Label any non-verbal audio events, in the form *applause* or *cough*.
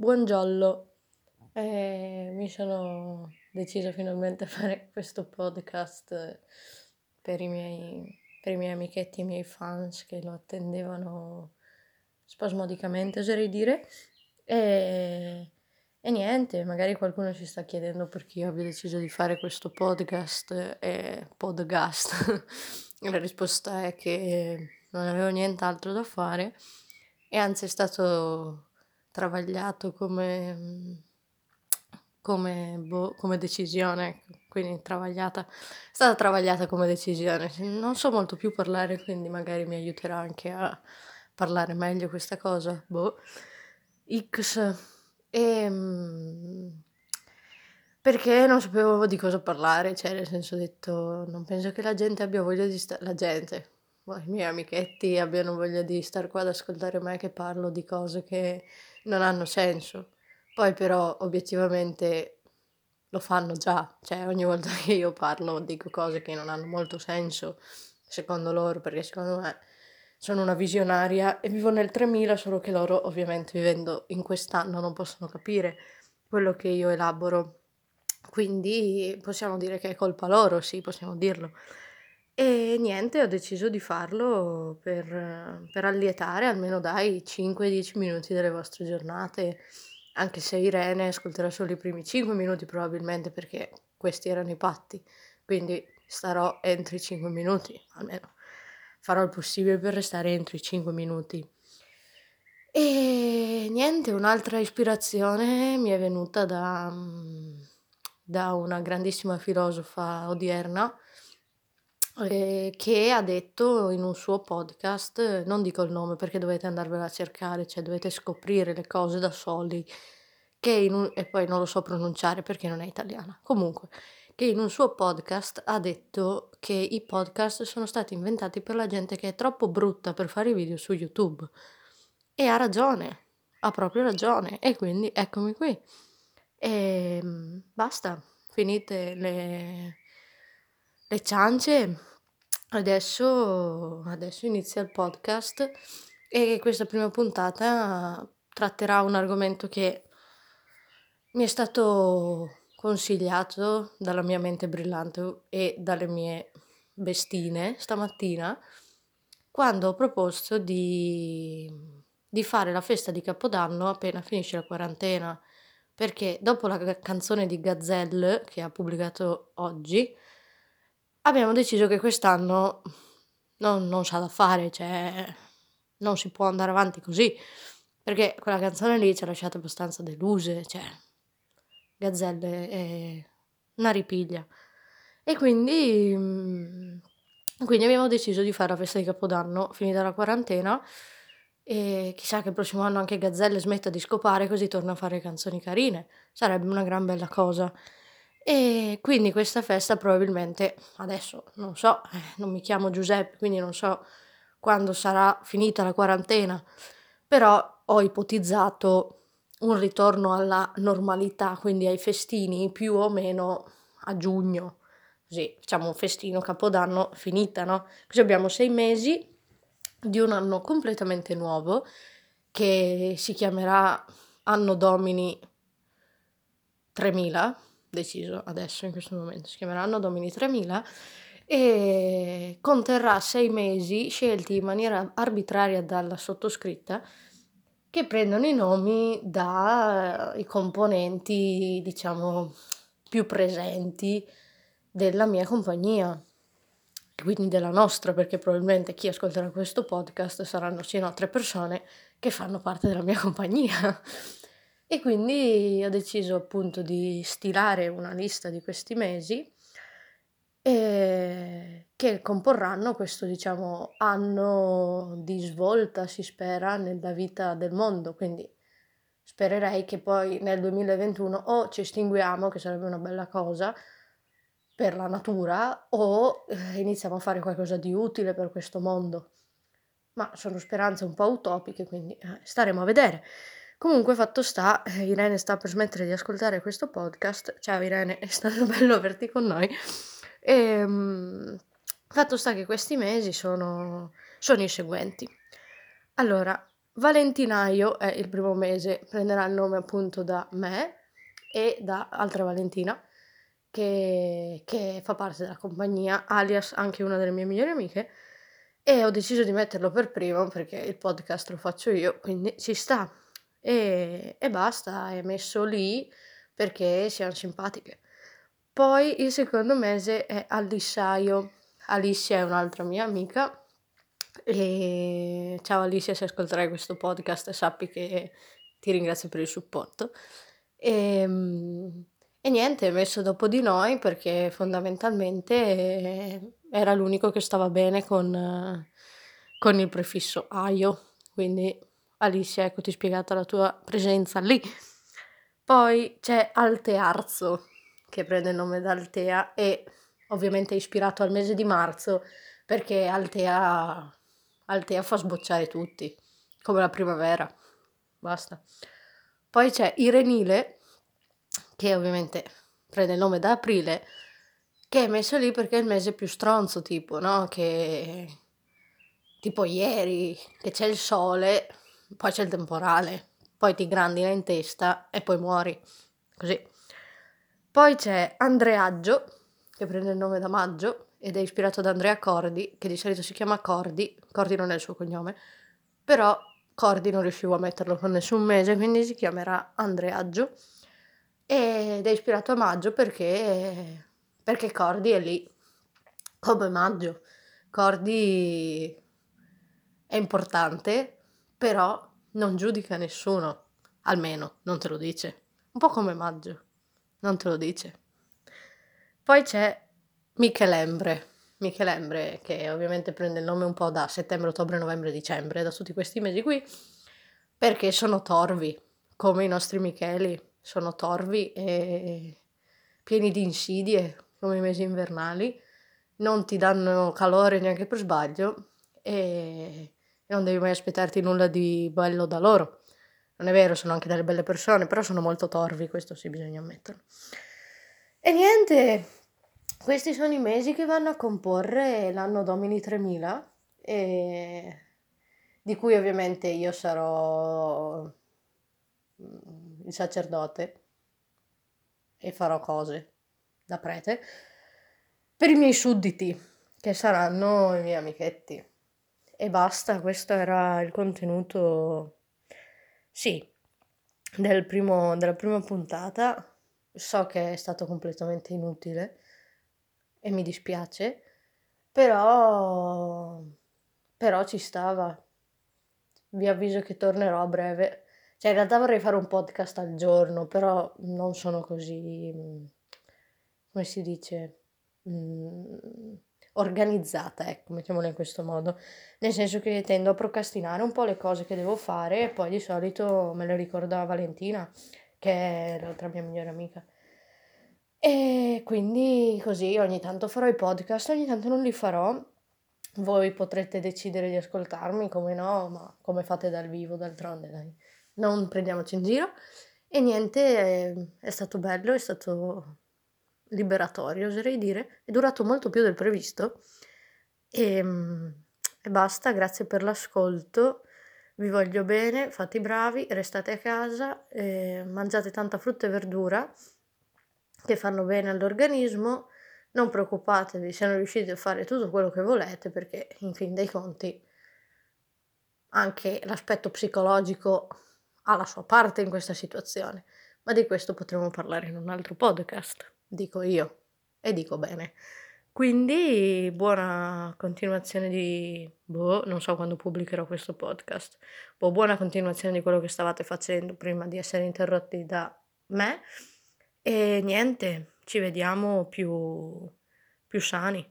Buongiorno, eh, mi sono decisa finalmente a fare questo podcast per i miei, per i miei amichetti, i miei fans che lo attendevano spasmodicamente, oserei dire. E, e niente, magari qualcuno si sta chiedendo perché io abbia deciso di fare questo podcast e podcast. *laughs* La risposta è che non avevo nient'altro da fare e anzi è stato travagliato come, come, boh, come decisione, quindi travagliata, è stata travagliata come decisione. Non so molto più parlare, quindi magari mi aiuterà anche a parlare meglio questa cosa. Boh. X. E, ehm, perché non sapevo di cosa parlare, cioè nel senso ho detto non penso che la gente abbia voglia di stare, la gente, i miei amichetti abbiano voglia di stare qua ad ascoltare me che parlo di cose che non hanno senso. Poi però obiettivamente lo fanno già, cioè ogni volta *laughs* che io parlo dico cose che non hanno molto senso secondo loro, perché secondo me sono una visionaria e vivo nel 3000, solo che loro ovviamente vivendo in quest'anno non possono capire quello che io elaboro. Quindi possiamo dire che è colpa loro, sì, possiamo dirlo. E niente, ho deciso di farlo per, per allietare almeno dai 5-10 minuti delle vostre giornate, anche se Irene ascolterà solo i primi 5 minuti probabilmente perché questi erano i patti, quindi starò entro i 5 minuti, almeno farò il possibile per restare entro i 5 minuti. E niente, un'altra ispirazione mi è venuta da, da una grandissima filosofa odierna eh, che ha detto in un suo podcast, non dico il nome perché dovete andarvela a cercare, cioè dovete scoprire le cose da soli, che un, e poi non lo so pronunciare perché non è italiana. Comunque, che in un suo podcast ha detto che i podcast sono stati inventati per la gente che è troppo brutta per fare i video su YouTube. E ha ragione, ha proprio ragione. E quindi eccomi qui. E ehm, basta, finite le, le ciance. Adesso, adesso inizia il podcast e questa prima puntata tratterà un argomento che mi è stato consigliato dalla mia mente brillante e dalle mie bestine stamattina quando ho proposto di, di fare la festa di Capodanno appena finisce la quarantena perché dopo la canzone di Gazelle che ha pubblicato oggi abbiamo deciso che quest'anno non, non sa da fare, cioè non si può andare avanti così, perché quella canzone lì ci ha lasciato abbastanza deluse, cioè Gazzelle è una ripiglia. E quindi, mm, quindi abbiamo deciso di fare la festa di Capodanno finita la quarantena e chissà che il prossimo anno anche Gazzelle smetta di scopare così torna a fare canzoni carine. Sarebbe una gran bella cosa. E quindi questa festa probabilmente, adesso non so, eh, non mi chiamo Giuseppe, quindi non so quando sarà finita la quarantena, però ho ipotizzato un ritorno alla normalità, quindi ai festini più o meno a giugno. Così facciamo un festino capodanno finita, no? Così abbiamo sei mesi di un anno completamente nuovo che si chiamerà Anno Domini 3000 deciso adesso in questo momento, si chiameranno Domini 3000 e conterrà sei mesi scelti in maniera arbitraria dalla sottoscritta che prendono i nomi dai componenti, diciamo, più presenti della mia compagnia, quindi della nostra, perché probabilmente chi ascolterà questo podcast saranno sì no tre persone che fanno parte della mia compagnia. E quindi ho deciso appunto di stilare una lista di questi mesi eh, che comporranno questo diciamo anno di svolta si spera nella vita del mondo. Quindi spererei che poi nel 2021 o ci estinguiamo che sarebbe una bella cosa per la natura o eh, iniziamo a fare qualcosa di utile per questo mondo. Ma sono speranze un po' utopiche quindi eh, staremo a vedere Comunque, fatto sta, eh, Irene sta per smettere di ascoltare questo podcast. Ciao Irene, *laughs* è stato bello averti con noi. E, um, fatto sta che questi mesi sono, sono i seguenti. Allora, Valentinaio è il primo mese, prenderà il nome appunto da me e da altra Valentina che, che fa parte della compagnia, alias anche una delle mie migliori amiche. E ho deciso di metterlo per primo perché il podcast lo faccio io, quindi ci sta. E, e basta, è messo lì perché siamo simpatiche. Poi il secondo mese è Alissaio. Alicia è un'altra mia amica. E ciao Alicia, se ascolterai questo podcast sappi che ti ringrazio per il supporto. E, ehm, e niente, messo dopo di noi perché fondamentalmente era l'unico che stava bene con, con il prefisso aio. Quindi Alicia, ecco ti spiegata la tua presenza lì. Poi c'è Altearzo, che prende il nome da Altea e ovviamente è ispirato al mese di marzo perché Altea, Altea fa sbocciare tutti, come la primavera. Basta. Poi c'è Irenile, che ovviamente prende il nome da aprile, che è messo lì perché è il mese più stronzo, tipo, no? Che tipo ieri, che c'è il sole, poi c'è il temporale, poi ti grandina in testa e poi muori. Così. Poi c'è Andreaggio, che prende il nome da Maggio ed è ispirato da Andrea Cordi, che di solito si chiama Cordi, Cordi non è il suo cognome, però Cordi non riuscivo a metterlo con nessun mese, quindi si chiamerà Andreaggio ed è ispirato a maggio perché, perché Cordy è lì, come maggio. Cordy è importante, però non giudica nessuno, almeno non te lo dice. Un po' come maggio, non te lo dice. Poi c'è Michelembre, Michelembre che ovviamente prende il nome un po' da settembre, ottobre, novembre, dicembre, da tutti questi mesi qui, perché sono torvi, come i nostri Micheli sono torvi e pieni di insidie come i mesi invernali, non ti danno calore neanche per sbaglio e non devi mai aspettarti nulla di bello da loro. Non è vero, sono anche delle belle persone, però sono molto torvi, questo sì bisogna ammetterlo. E niente, questi sono i mesi che vanno a comporre l'anno Domini 3000 e di cui ovviamente io sarò il sacerdote e farò cose da prete per i miei sudditi, che saranno i miei amichetti. E basta, questo era il contenuto, sì, del primo, della prima puntata. So che è stato completamente inutile e mi dispiace, però, però ci stava. Vi avviso che tornerò a breve cioè, in realtà vorrei fare un podcast al giorno, però non sono così, come si dice, mm, organizzata, ecco, mettiamola in questo modo. Nel senso che tendo a procrastinare un po' le cose che devo fare e poi di solito me le ricorda Valentina, che è l'altra mia migliore amica. E quindi così ogni tanto farò i podcast, ogni tanto non li farò. Voi potrete decidere di ascoltarmi, come no, ma come fate dal vivo, d'altronde, dai non prendiamoci in giro. E niente, è, è stato bello, è stato liberatorio, oserei dire. È durato molto più del previsto. E, e basta, grazie per l'ascolto. Vi voglio bene, fate i bravi, restate a casa, eh, mangiate tanta frutta e verdura che fanno bene all'organismo. Non preoccupatevi se non riuscite a fare tutto quello che volete perché in fin dei conti anche l'aspetto psicologico ha la sua parte in questa situazione, ma di questo potremo parlare in un altro podcast, dico io, e dico bene. Quindi buona continuazione di... Boh, non so quando pubblicherò questo podcast. Boh, buona continuazione di quello che stavate facendo prima di essere interrotti da me. E niente, ci vediamo più, più sani.